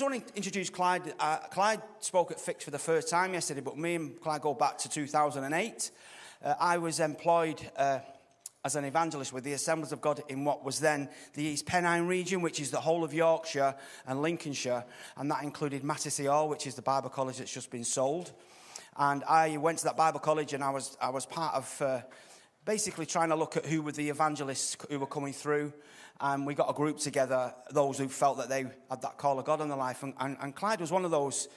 just want to introduce Clyde. Uh, Clyde spoke at Fix for the first time yesterday, but me and Clyde go back to 2008. Uh, I was employed uh, as an evangelist with the Assemblies of God in what was then the East Pennine region, which is the whole of Yorkshire and Lincolnshire, and that included Mattersey Hall, which is the Bible college that's just been sold. And I went to that Bible college, and I was I was part of uh, basically trying to look at who were the evangelists who were coming through. And we got a group together, those who felt that they had that call of God in their life. And, and, and Clyde was one of those.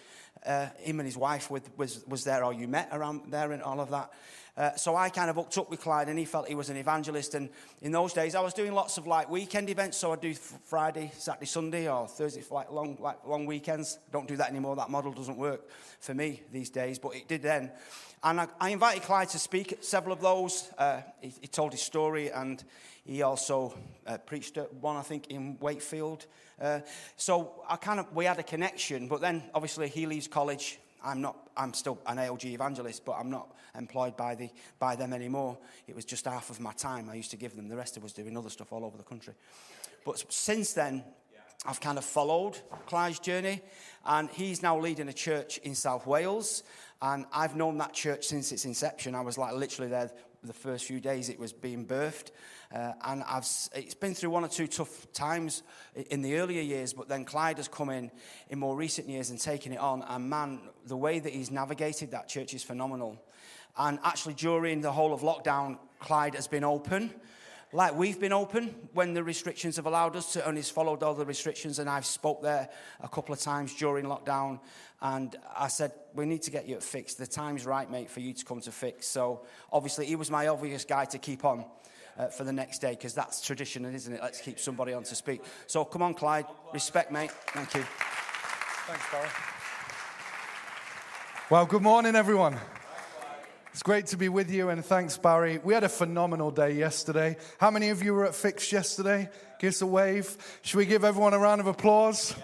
Uh, him and his wife with, was, was there, or you met around there, and all of that. Uh, so I kind of hooked up with Clyde, and he felt he was an evangelist. And in those days, I was doing lots of like weekend events. So I'd do Friday, Saturday, Sunday, or Thursday, for like long, like long weekends. Don't do that anymore. That model doesn't work for me these days, but it did then. And I, I invited Clyde to speak at several of those. Uh, he, he, told his story, and he also uh, preached at one, I think, in Wakefield. Uh, so I kind of we had a connection. But then, obviously, he leaves college I'm not, I'm still an AOG evangelist, but I'm not employed by, the, by them anymore. It was just half of my time I used to give them. The rest of us doing other stuff all over the country. But since then, I've kind of followed Clyde's journey, and he's now leading a church in South Wales. And I've known that church since its inception. I was like literally there the first few days it was being birthed. Uh, and I've, it's been through one or two tough times in the earlier years, but then Clyde has come in in more recent years and taken it on. And man, the way that he's navigated that church is phenomenal. And actually, during the whole of lockdown, Clyde has been open like we've been open when the restrictions have allowed us to, and he's followed all the restrictions. And I've spoke there a couple of times during lockdown, and I said we need to get you fixed. fix. The time's right, mate, for you to come to fix. So obviously, he was my obvious guy to keep on. Uh, for the next day, because that's tradition, isn't it? Let's keep somebody on to speak. So come on, Clyde. Respect, mate. Thank you. Thanks, Barry. Well, good morning, everyone. It's great to be with you, and thanks, Barry. We had a phenomenal day yesterday. How many of you were at Fix yesterday? Give us a wave. Should we give everyone a round of applause?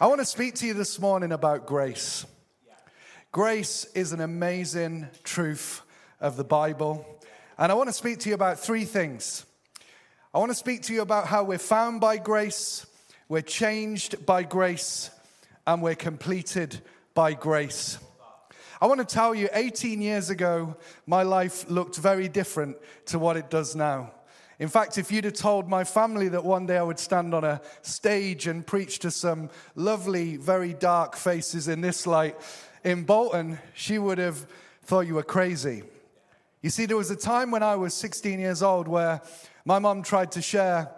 I want to speak to you this morning about grace. Grace is an amazing truth of the Bible. And I want to speak to you about three things. I want to speak to you about how we're found by grace, we're changed by grace, and we're completed by grace. I want to tell you, 18 years ago, my life looked very different to what it does now. In fact, if you'd have told my family that one day I would stand on a stage and preach to some lovely, very dark faces in this light in Bolton, she would have thought you were crazy. You see, there was a time when I was 16 years old where my mom tried to share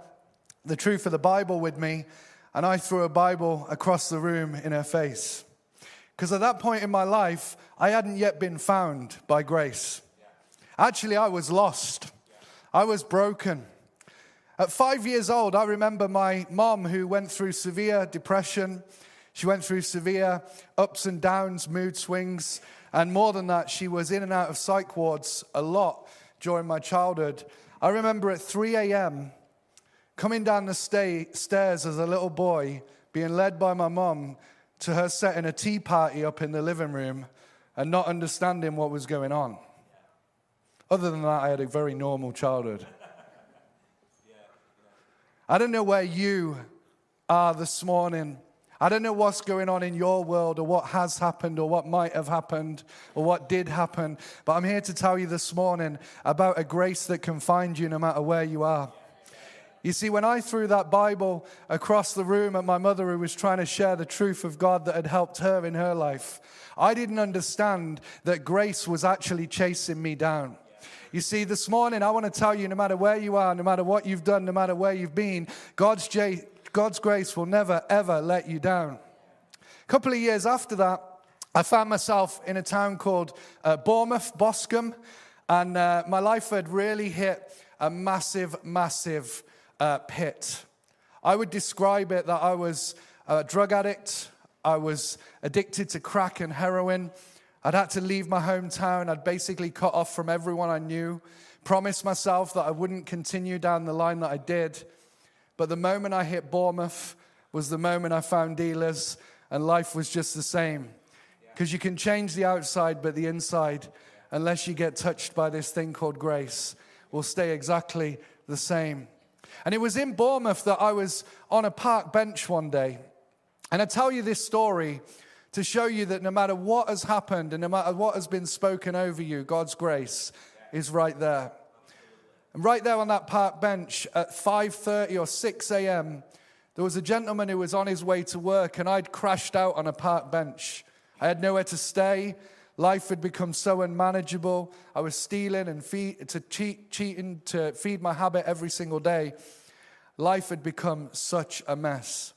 the truth of the Bible with me, and I threw a Bible across the room in her face. Because at that point in my life, I hadn't yet been found by grace. Actually, I was lost, I was broken. At five years old, I remember my mom who went through severe depression. She went through severe ups and downs, mood swings, and more than that, she was in and out of psych wards a lot during my childhood. I remember at 3 a.m. coming down the stairs as a little boy, being led by my mom to her setting a tea party up in the living room and not understanding what was going on. Other than that, I had a very normal childhood. I don't know where you are this morning. I don't know what's going on in your world or what has happened or what might have happened or what did happen, but I'm here to tell you this morning about a grace that can find you no matter where you are. You see, when I threw that Bible across the room at my mother, who was trying to share the truth of God that had helped her in her life, I didn't understand that grace was actually chasing me down. You see, this morning, I want to tell you no matter where you are, no matter what you've done, no matter where you've been, God's, God's grace will never, ever let you down. A couple of years after that, I found myself in a town called uh, Bournemouth, Boscombe, and uh, my life had really hit a massive, massive uh, pit. I would describe it that I was a drug addict, I was addicted to crack and heroin. I'd had to leave my hometown. I'd basically cut off from everyone I knew, promised myself that I wouldn't continue down the line that I did. But the moment I hit Bournemouth was the moment I found dealers, and life was just the same. Because you can change the outside, but the inside, unless you get touched by this thing called grace, will stay exactly the same. And it was in Bournemouth that I was on a park bench one day. And I tell you this story to show you that no matter what has happened and no matter what has been spoken over you, God's grace is right there. And right there on that park bench at 5:30 or 6 a.m., there was a gentleman who was on his way to work, and I'd crashed out on a park bench. I had nowhere to stay. Life had become so unmanageable. I was stealing and feed, to cheat, cheating to feed my habit every single day. Life had become such a mess.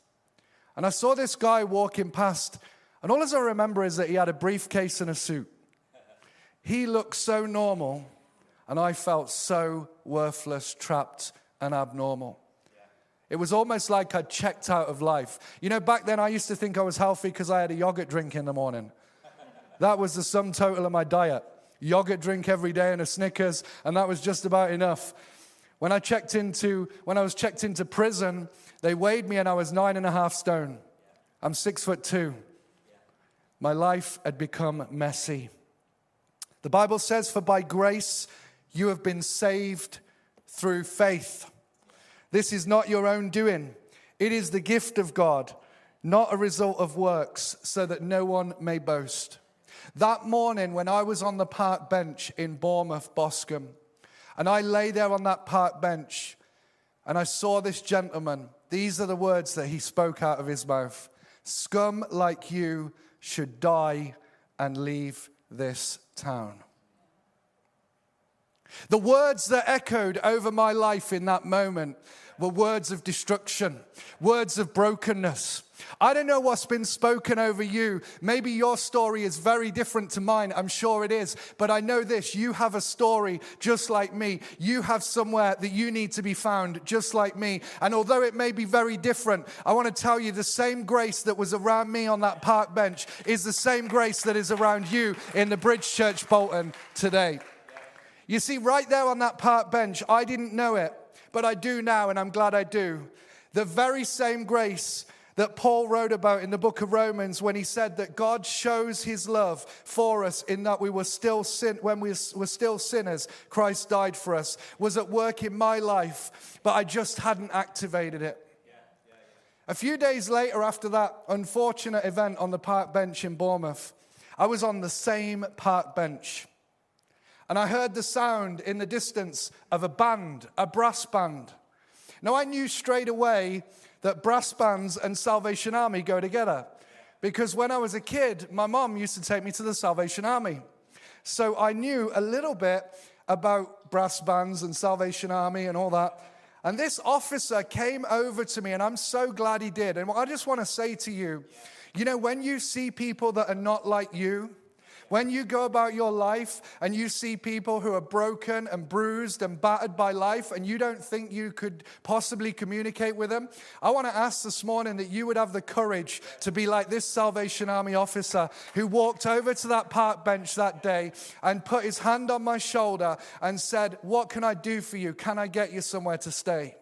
And I saw this guy walking past, and all as I remember is that he had a briefcase and a suit. He looked so normal, and I felt so worthless, trapped, and abnormal. It was almost like I'd checked out of life. You know, back then I used to think I was healthy because I had a yogurt drink in the morning. That was the sum total of my diet. Yogurt drink every day and a Snickers, and that was just about enough. When I checked into, when I was checked into prison, they weighed me and I was nine and a half stone. I'm six foot two. My life had become messy. The Bible says, For by grace you have been saved through faith. This is not your own doing, it is the gift of God, not a result of works, so that no one may boast. That morning, when I was on the park bench in Bournemouth, Boscombe, and I lay there on that park bench and I saw this gentleman, these are the words that he spoke out of his mouth Scum like you should die and leave this town. The words that echoed over my life in that moment were words of destruction, words of brokenness. I don't know what's been spoken over you. Maybe your story is very different to mine. I'm sure it is. But I know this you have a story just like me. You have somewhere that you need to be found just like me. And although it may be very different, I want to tell you the same grace that was around me on that park bench is the same grace that is around you in the Bridge Church Bolton today. You see, right there on that park bench, I didn't know it, but I do now, and I'm glad I do. The very same grace that Paul wrote about in the book of Romans when he said that God shows his love for us in that we were still sin when we were still sinners Christ died for us was at work in my life but I just hadn't activated it. A few days later after that unfortunate event on the park bench in Bournemouth I was on the same park bench and I heard the sound in the distance of a band, a brass band. Now I knew straight away that brass bands and Salvation Army go together. Because when I was a kid, my mom used to take me to the Salvation Army. So I knew a little bit about brass bands and Salvation Army and all that. And this officer came over to me, and I'm so glad he did. And I just want to say to you, you know, when you see people that are not like you, when you go about your life and you see people who are broken and bruised and battered by life and you don't think you could possibly communicate with them, I want to ask this morning that you would have the courage to be like this Salvation Army officer who walked over to that park bench that day and put his hand on my shoulder and said, What can I do for you? Can I get you somewhere to stay?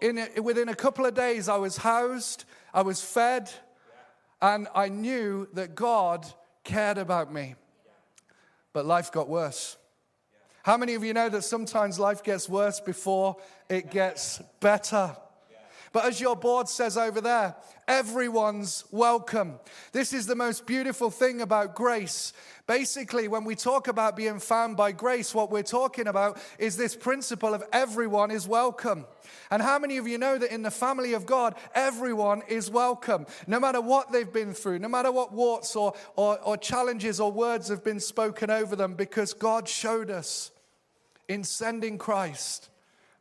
In, within a couple of days, I was housed, I was fed, and I knew that God cared about me. But life got worse. How many of you know that sometimes life gets worse before it gets better? But as your board says over there, everyone's welcome. This is the most beautiful thing about grace. Basically, when we talk about being found by grace, what we're talking about is this principle of everyone is welcome. And how many of you know that in the family of God, everyone is welcome? No matter what they've been through, no matter what warts or, or, or challenges or words have been spoken over them, because God showed us in sending Christ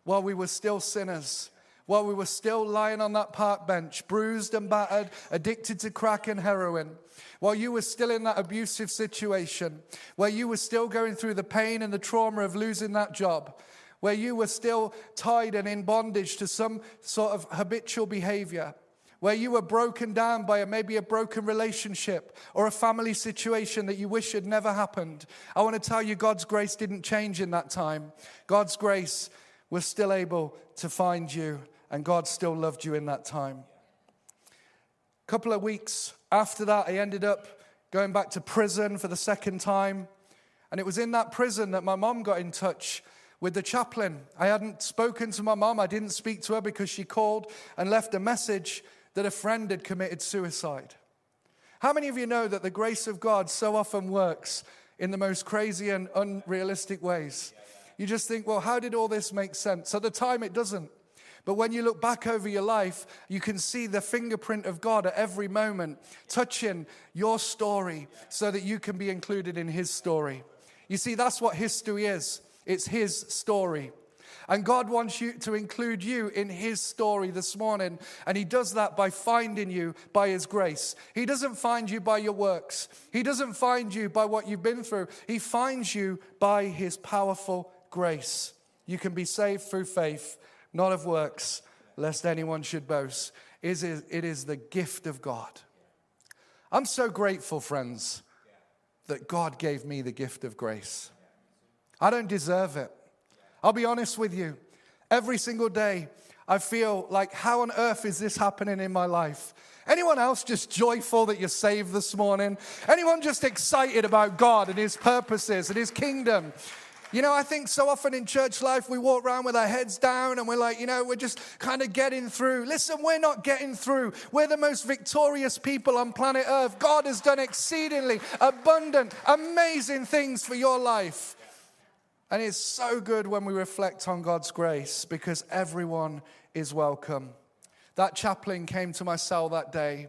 while we were still sinners while we were still lying on that park bench, bruised and battered, addicted to crack and heroin, while you were still in that abusive situation, where you were still going through the pain and the trauma of losing that job, where you were still tied and in bondage to some sort of habitual behavior, where you were broken down by a, maybe a broken relationship or a family situation that you wish had never happened. I want to tell you, God's grace didn't change in that time. God's grace was still able to find you, and God still loved you in that time. A couple of weeks after that, I ended up going back to prison for the second time. And it was in that prison that my mom got in touch with the chaplain. I hadn't spoken to my mom. I didn't speak to her because she called and left a message that a friend had committed suicide. How many of you know that the grace of God so often works in the most crazy and unrealistic ways? You just think, well, how did all this make sense? At the time, it doesn't. But when you look back over your life, you can see the fingerprint of God at every moment touching your story so that you can be included in His story. You see, that's what history is it's His story. And God wants you to include you in His story this morning. And He does that by finding you by His grace. He doesn't find you by your works, He doesn't find you by what you've been through. He finds you by His powerful grace. You can be saved through faith, not of works, lest anyone should boast. It is the gift of God. I'm so grateful, friends, that God gave me the gift of grace. I don't deserve it. I'll be honest with you. Every single day, I feel like, how on earth is this happening in my life? Anyone else just joyful that you're saved this morning? Anyone just excited about God and His purposes and His kingdom? You know, I think so often in church life we walk around with our heads down and we're like, you know, we're just kind of getting through. Listen, we're not getting through. We're the most victorious people on planet Earth. God has done exceedingly abundant, amazing things for your life. And it's so good when we reflect on God's grace because everyone is welcome. That chaplain came to my cell that day.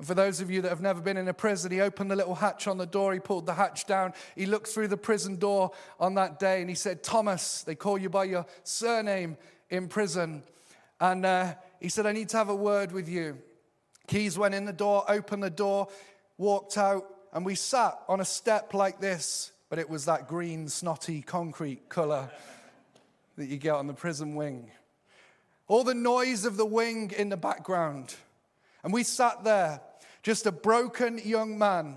And for those of you that have never been in a prison, he opened the little hatch on the door. He pulled the hatch down. He looked through the prison door on that day and he said, Thomas, they call you by your surname in prison. And uh, he said, I need to have a word with you. Keys went in the door, opened the door, walked out, and we sat on a step like this but it was that green, snotty concrete color that you get on the prison wing. All the noise of the wing in the background. And we sat there, just a broken young man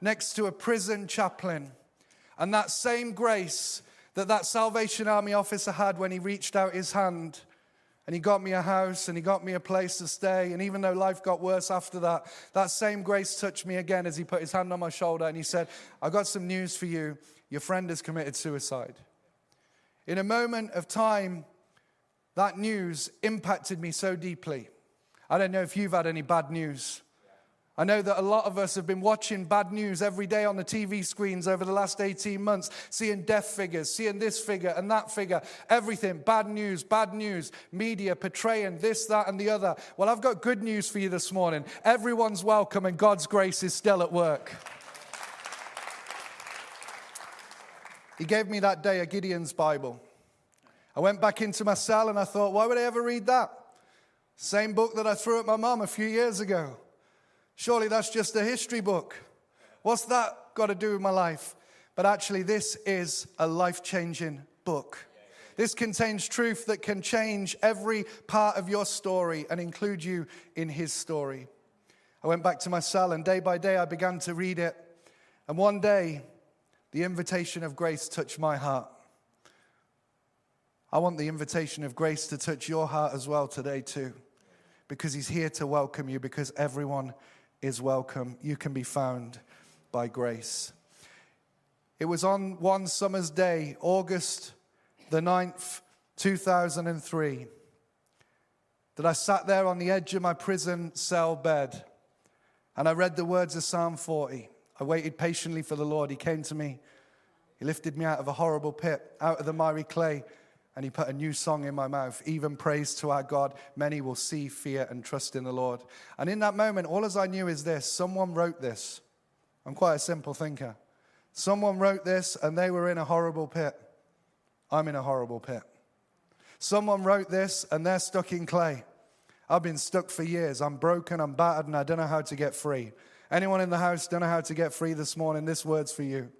next to a prison chaplain. And that same grace that that Salvation Army officer had when he reached out his hand and he got me a house and he got me a place to stay. And even though life got worse after that, that same grace touched me again as he put his hand on my shoulder and he said, I got some news for you. Your friend has committed suicide. In a moment of time, that news impacted me so deeply. I don't know if you've had any bad news. I know that a lot of us have been watching bad news every day on the TV screens over the last 18 months, seeing death figures, seeing this figure and that figure, everything. Bad news, bad news, media portraying this, that, and the other. Well, I've got good news for you this morning. Everyone's welcome, and God's grace is still at work. He gave me that day a Gideon's Bible. I went back into my cell and I thought, why would I ever read that? Same book that I threw at my mom a few years ago. Surely that's just a history book. What's that got to do with my life? But actually, this is a life changing book. This contains truth that can change every part of your story and include you in his story. I went back to my cell, and day by day, I began to read it. And one day, the invitation of grace touched my heart. I want the invitation of grace to touch your heart as well today, too, because he's here to welcome you, because everyone is welcome. You can be found by grace. It was on one summer's day, August the 9th, 2003, that I sat there on the edge of my prison cell bed and I read the words of Psalm 40. I waited patiently for the Lord. He came to me. He lifted me out of a horrible pit, out of the miry clay, and he put a new song in my mouth, even praise to our God. Many will see, fear, and trust in the Lord. And in that moment, all as I knew is this someone wrote this. I'm quite a simple thinker. Someone wrote this, and they were in a horrible pit. I'm in a horrible pit. Someone wrote this, and they're stuck in clay. I've been stuck for years. I'm broken, I'm battered, and I don't know how to get free. Anyone in the house don't know how to get free this morning? This word's for you.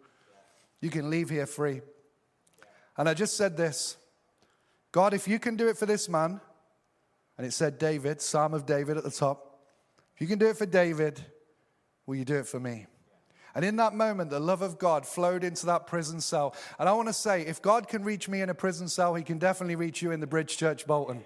You can leave here free. And I just said this God, if you can do it for this man, and it said David, Psalm of David at the top, if you can do it for David, will you do it for me? And in that moment, the love of God flowed into that prison cell. And I want to say, if God can reach me in a prison cell, he can definitely reach you in the Bridge Church Bolton.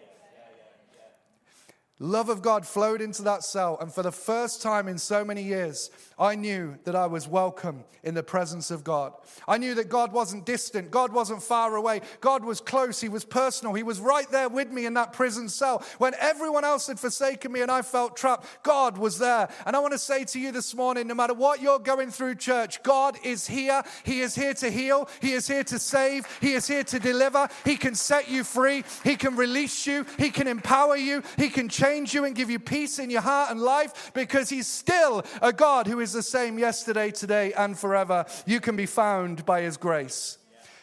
Love of God flowed into that cell, and for the first time in so many years, I knew that I was welcome in the presence of God. I knew that God wasn't distant, God wasn't far away, God was close, He was personal, He was right there with me in that prison cell. When everyone else had forsaken me and I felt trapped, God was there. And I want to say to you this morning no matter what you're going through, church, God is here. He is here to heal, He is here to save, He is here to deliver, He can set you free, He can release you, He can empower you, He can change change you and give you peace in your heart and life because He's still a God who is the same yesterday, today, and forever. You can be found by His grace.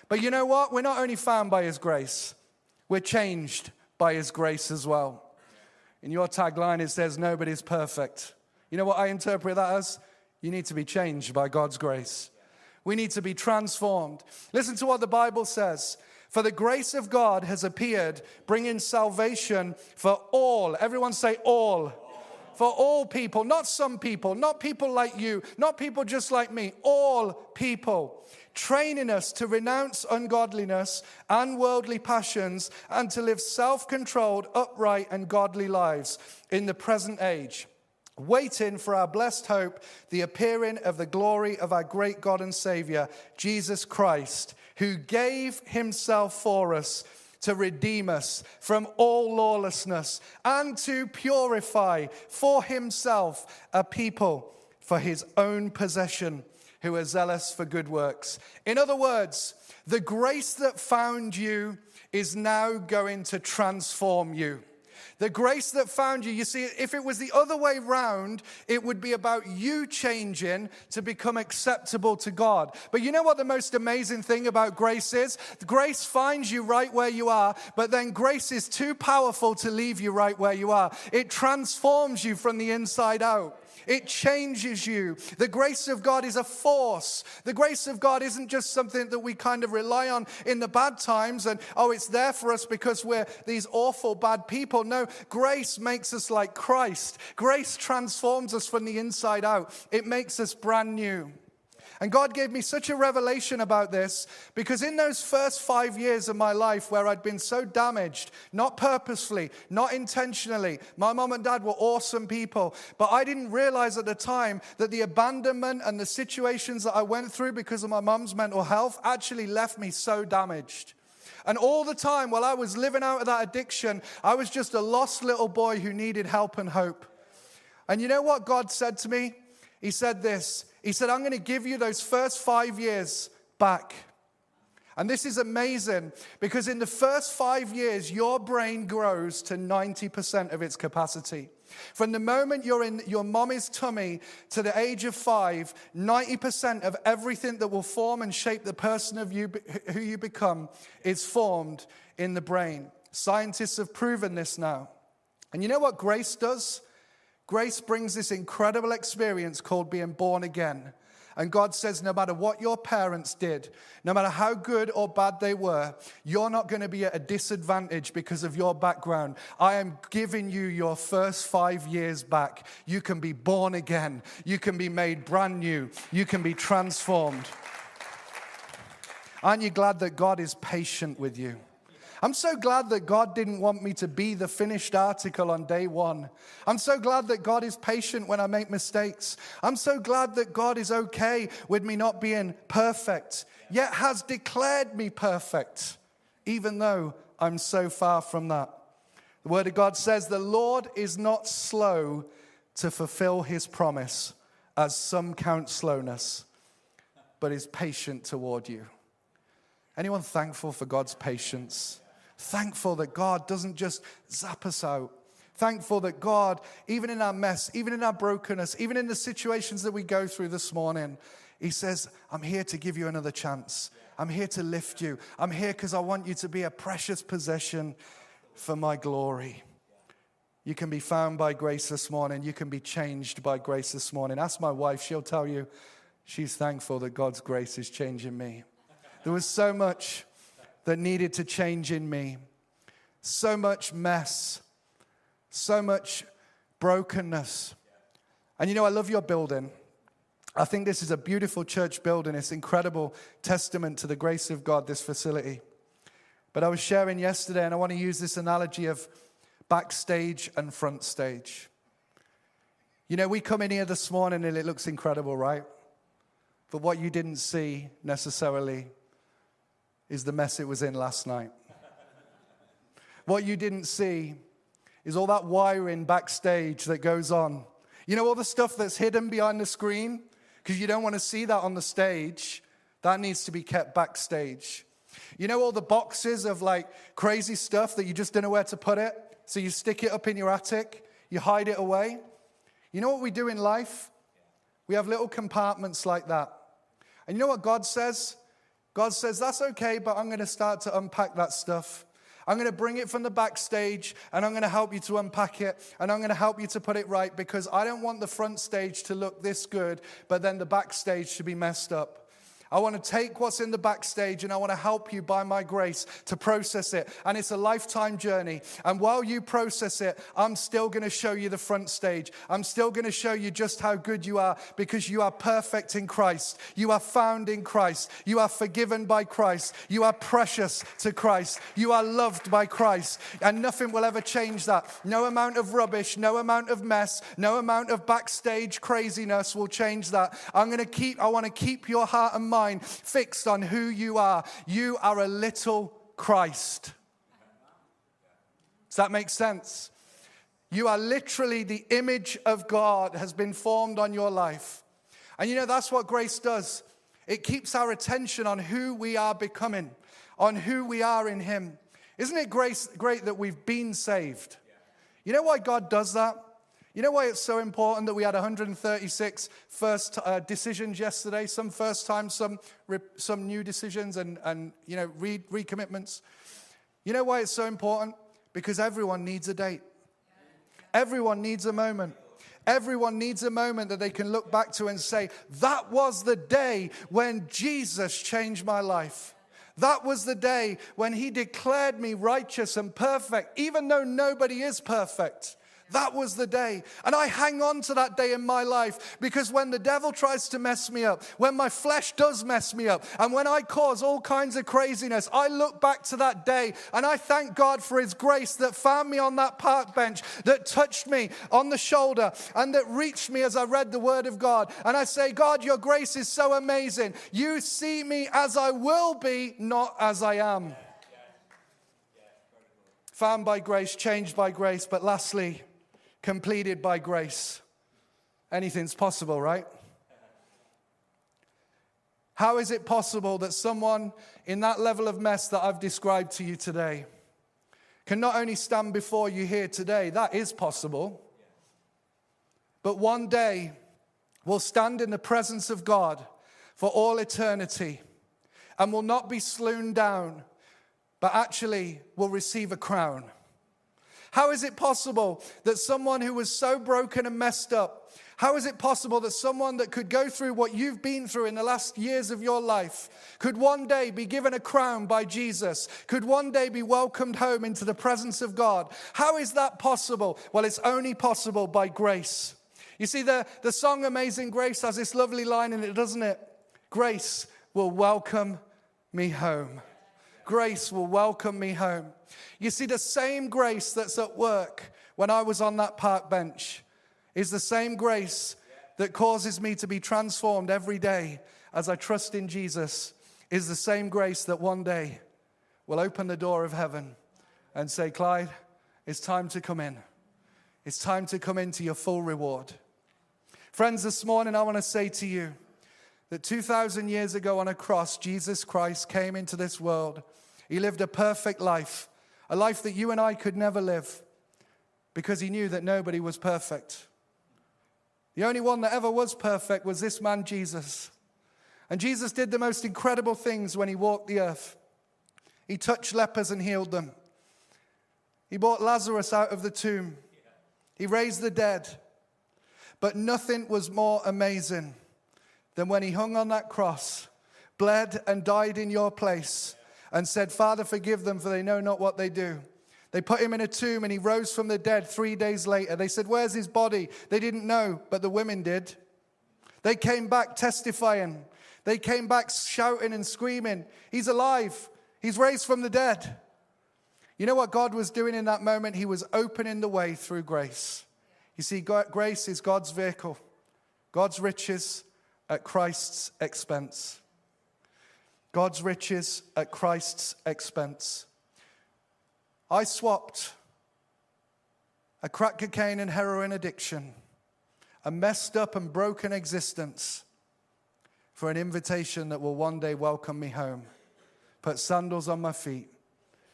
But you know what? We're not only found by His grace, we're changed by His grace as well. In your tagline, it says, Nobody's perfect. You know what I interpret that as? You need to be changed by God's grace. We need to be transformed. Listen to what the Bible says. For the grace of God has appeared, bringing salvation for all. Everyone say all. For all people, not some people, not people like you, not people just like me, all people training us to renounce ungodliness and worldly passions and to live self controlled, upright, and godly lives in the present age, waiting for our blessed hope, the appearing of the glory of our great God and Savior, Jesus Christ who gave himself for us to redeem us from all lawlessness and to purify for himself a people for his own possession who are zealous for good works. In other words, the grace that found you is now going to transform you. The grace that found you, you see, if it was the other way round, it would be about you changing to become acceptable to God. But you know what the most amazing thing about grace is? Grace finds you right where you are, but then grace is too powerful to leave you right where you are. It transforms you from the inside out. It changes you. The grace of God is a force. The grace of God isn't just something that we kind of rely on in the bad times and, oh, it's there for us because we're these awful bad people. No, grace makes us like Christ. Grace transforms us from the inside out, it makes us brand new. And God gave me such a revelation about this because in those first five years of my life where I'd been so damaged, not purposefully, not intentionally, my mom and dad were awesome people, but I didn't realize at the time that the abandonment and the situations that I went through because of my mom's mental health actually left me so damaged. And all the time while I was living out of that addiction, I was just a lost little boy who needed help and hope. And you know what God said to me? He said this he said, I'm going to give you those first five years back. And this is amazing because in the first five years, your brain grows to 90% of its capacity. From the moment you're in your mommy's tummy to the age of five, 90% of everything that will form and shape the person of you who you become is formed in the brain. Scientists have proven this now. And you know what grace does? Grace brings this incredible experience called being born again. And God says, no matter what your parents did, no matter how good or bad they were, you're not going to be at a disadvantage because of your background. I am giving you your first five years back. You can be born again. You can be made brand new. You can be transformed. Aren't you glad that God is patient with you? I'm so glad that God didn't want me to be the finished article on day one. I'm so glad that God is patient when I make mistakes. I'm so glad that God is okay with me not being perfect, yet has declared me perfect, even though I'm so far from that. The Word of God says, The Lord is not slow to fulfill his promise, as some count slowness, but is patient toward you. Anyone thankful for God's patience? Thankful that God doesn't just zap us out. Thankful that God, even in our mess, even in our brokenness, even in the situations that we go through this morning, He says, I'm here to give you another chance. I'm here to lift you. I'm here because I want you to be a precious possession for my glory. You can be found by grace this morning. You can be changed by grace this morning. Ask my wife, she'll tell you she's thankful that God's grace is changing me. There was so much that needed to change in me. So much mess, so much brokenness. And you know, I love your building. I think this is a beautiful church building. It's incredible testament to the grace of God, this facility. But I was sharing yesterday, and I want to use this analogy of backstage and front stage. You know, we come in here this morning and it looks incredible, right? But what you didn't see necessarily is the mess it was in last night. what you didn't see is all that wiring backstage that goes on. You know, all the stuff that's hidden behind the screen because you don't want to see that on the stage. That needs to be kept backstage. You know, all the boxes of like crazy stuff that you just don't know where to put it? So you stick it up in your attic, you hide it away. You know what we do in life? We have little compartments like that. And you know what God says? God says, That's okay, but I'm going to start to unpack that stuff. I'm going to bring it from the backstage and I'm going to help you to unpack it and I'm going to help you to put it right because I don't want the front stage to look this good, but then the backstage to be messed up. I want to take what's in the backstage and I want to help you by my grace to process it. And it's a lifetime journey. And while you process it, I'm still going to show you the front stage. I'm still going to show you just how good you are because you are perfect in Christ. You are found in Christ. You are forgiven by Christ. You are precious to Christ. You are loved by Christ. And nothing will ever change that. No amount of rubbish, no amount of mess, no amount of backstage craziness will change that. I'm going to keep, I want to keep your heart and mind mind fixed on who you are. You are a little Christ. Does that make sense? You are literally the image of God has been formed on your life. And you know, that's what grace does. It keeps our attention on who we are becoming, on who we are in Him. Isn't it grace, great that we've been saved? You know why God does that? You know why it's so important that we had 136 first uh, decisions yesterday? Some first time, some, some new decisions and, and you know, re- recommitments. You know why it's so important? Because everyone needs a date. Everyone needs a moment. Everyone needs a moment that they can look back to and say, That was the day when Jesus changed my life. That was the day when he declared me righteous and perfect, even though nobody is perfect. That was the day. And I hang on to that day in my life because when the devil tries to mess me up, when my flesh does mess me up, and when I cause all kinds of craziness, I look back to that day and I thank God for his grace that found me on that park bench, that touched me on the shoulder, and that reached me as I read the word of God. And I say, God, your grace is so amazing. You see me as I will be, not as I am. Found by grace, changed by grace. But lastly, completed by grace. Anything's possible, right? How is it possible that someone in that level of mess that I've described to you today can not only stand before you here today, that is possible, but one day will stand in the presence of God for all eternity and will not be slewn down, but actually will receive a crown. How is it possible that someone who was so broken and messed up, how is it possible that someone that could go through what you've been through in the last years of your life could one day be given a crown by Jesus, could one day be welcomed home into the presence of God? How is that possible? Well, it's only possible by grace. You see, the, the song Amazing Grace has this lovely line in it, doesn't it? Grace will welcome me home. Grace will welcome me home. You see, the same grace that's at work when I was on that park bench is the same grace that causes me to be transformed every day as I trust in Jesus, is the same grace that one day will open the door of heaven and say, Clyde, it's time to come in. It's time to come into your full reward. Friends, this morning I want to say to you that 2,000 years ago on a cross, Jesus Christ came into this world. He lived a perfect life a life that you and I could never live because he knew that nobody was perfect. The only one that ever was perfect was this man, Jesus. And Jesus did the most incredible things when he walked the earth. He touched lepers and healed them. He brought Lazarus out of the tomb. He raised the dead. But nothing was more amazing than when he hung on that cross, bled and died in your place and said, Father, forgive them, for they know not what they do. They put him in a tomb and he rose from the dead three days later. They said, Where's his body? They didn't know, but the women did. They came back testifying. They came back shouting and screaming, He's alive. He's raised from the dead. You know what God was doing in that moment? He was opening the way through grace. You see, grace is God's vehicle, God's riches at Christ's expense. God's riches at Christ's expense. I swapped a crack cocaine and heroin addiction, a messed up and broken existence, for an invitation that will one day welcome me home, put sandals on my feet,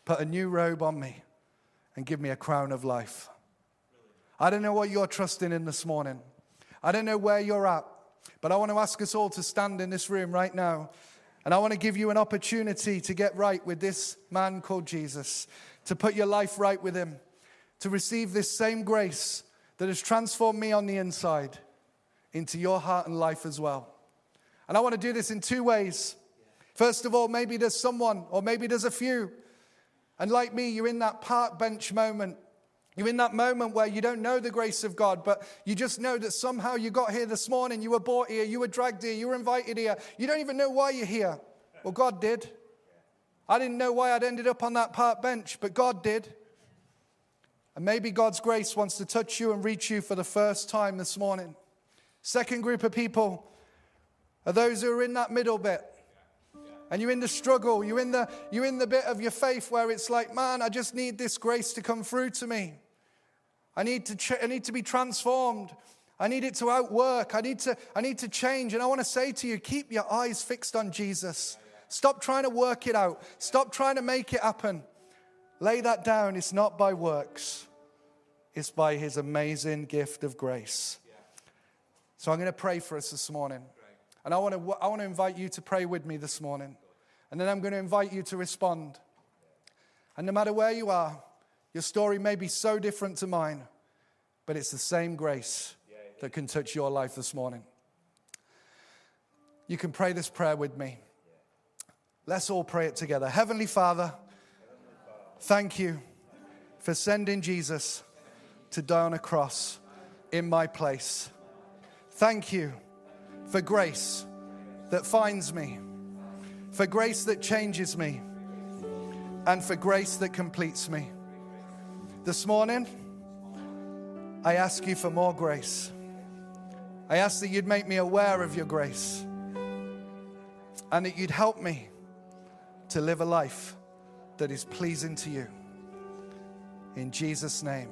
put a new robe on me, and give me a crown of life. I don't know what you're trusting in this morning. I don't know where you're at, but I want to ask us all to stand in this room right now and I want to give you an opportunity to get right with this man called Jesus, to put your life right with him, to receive this same grace that has transformed me on the inside into your heart and life as well. And I want to do this in two ways. First of all, maybe there's someone, or maybe there's a few. And like me, you're in that park bench moment you're in that moment where you don't know the grace of God, but you just know that somehow you got here this morning, you were brought here, you were dragged here, you were invited here. You don't even know why you're here. Well, God did. I didn't know why I'd ended up on that park bench, but God did. And maybe God's grace wants to touch you and reach you for the first time this morning. Second group of people are those who are in that middle bit. And you're in the struggle, you're in the, you're in the bit of your faith where it's like, man, I just need this grace to come through to me. I need to, ch- I need to be transformed. I need it to outwork. I need to, I need to change. And I want to say to you, keep your eyes fixed on Jesus. Stop trying to work it out. Stop trying to make it happen. Lay that down. It's not by works, it's by his amazing gift of grace. So I'm going to pray for us this morning. And I want to, I want to invite you to pray with me this morning. And then I'm going to invite you to respond. And no matter where you are, your story may be so different to mine, but it's the same grace that can touch your life this morning. You can pray this prayer with me. Let's all pray it together. Heavenly Father, thank you for sending Jesus to die on a cross in my place. Thank you for grace that finds me, for grace that changes me, and for grace that completes me. This morning, I ask you for more grace. I ask that you'd make me aware of your grace and that you'd help me to live a life that is pleasing to you. In Jesus' name.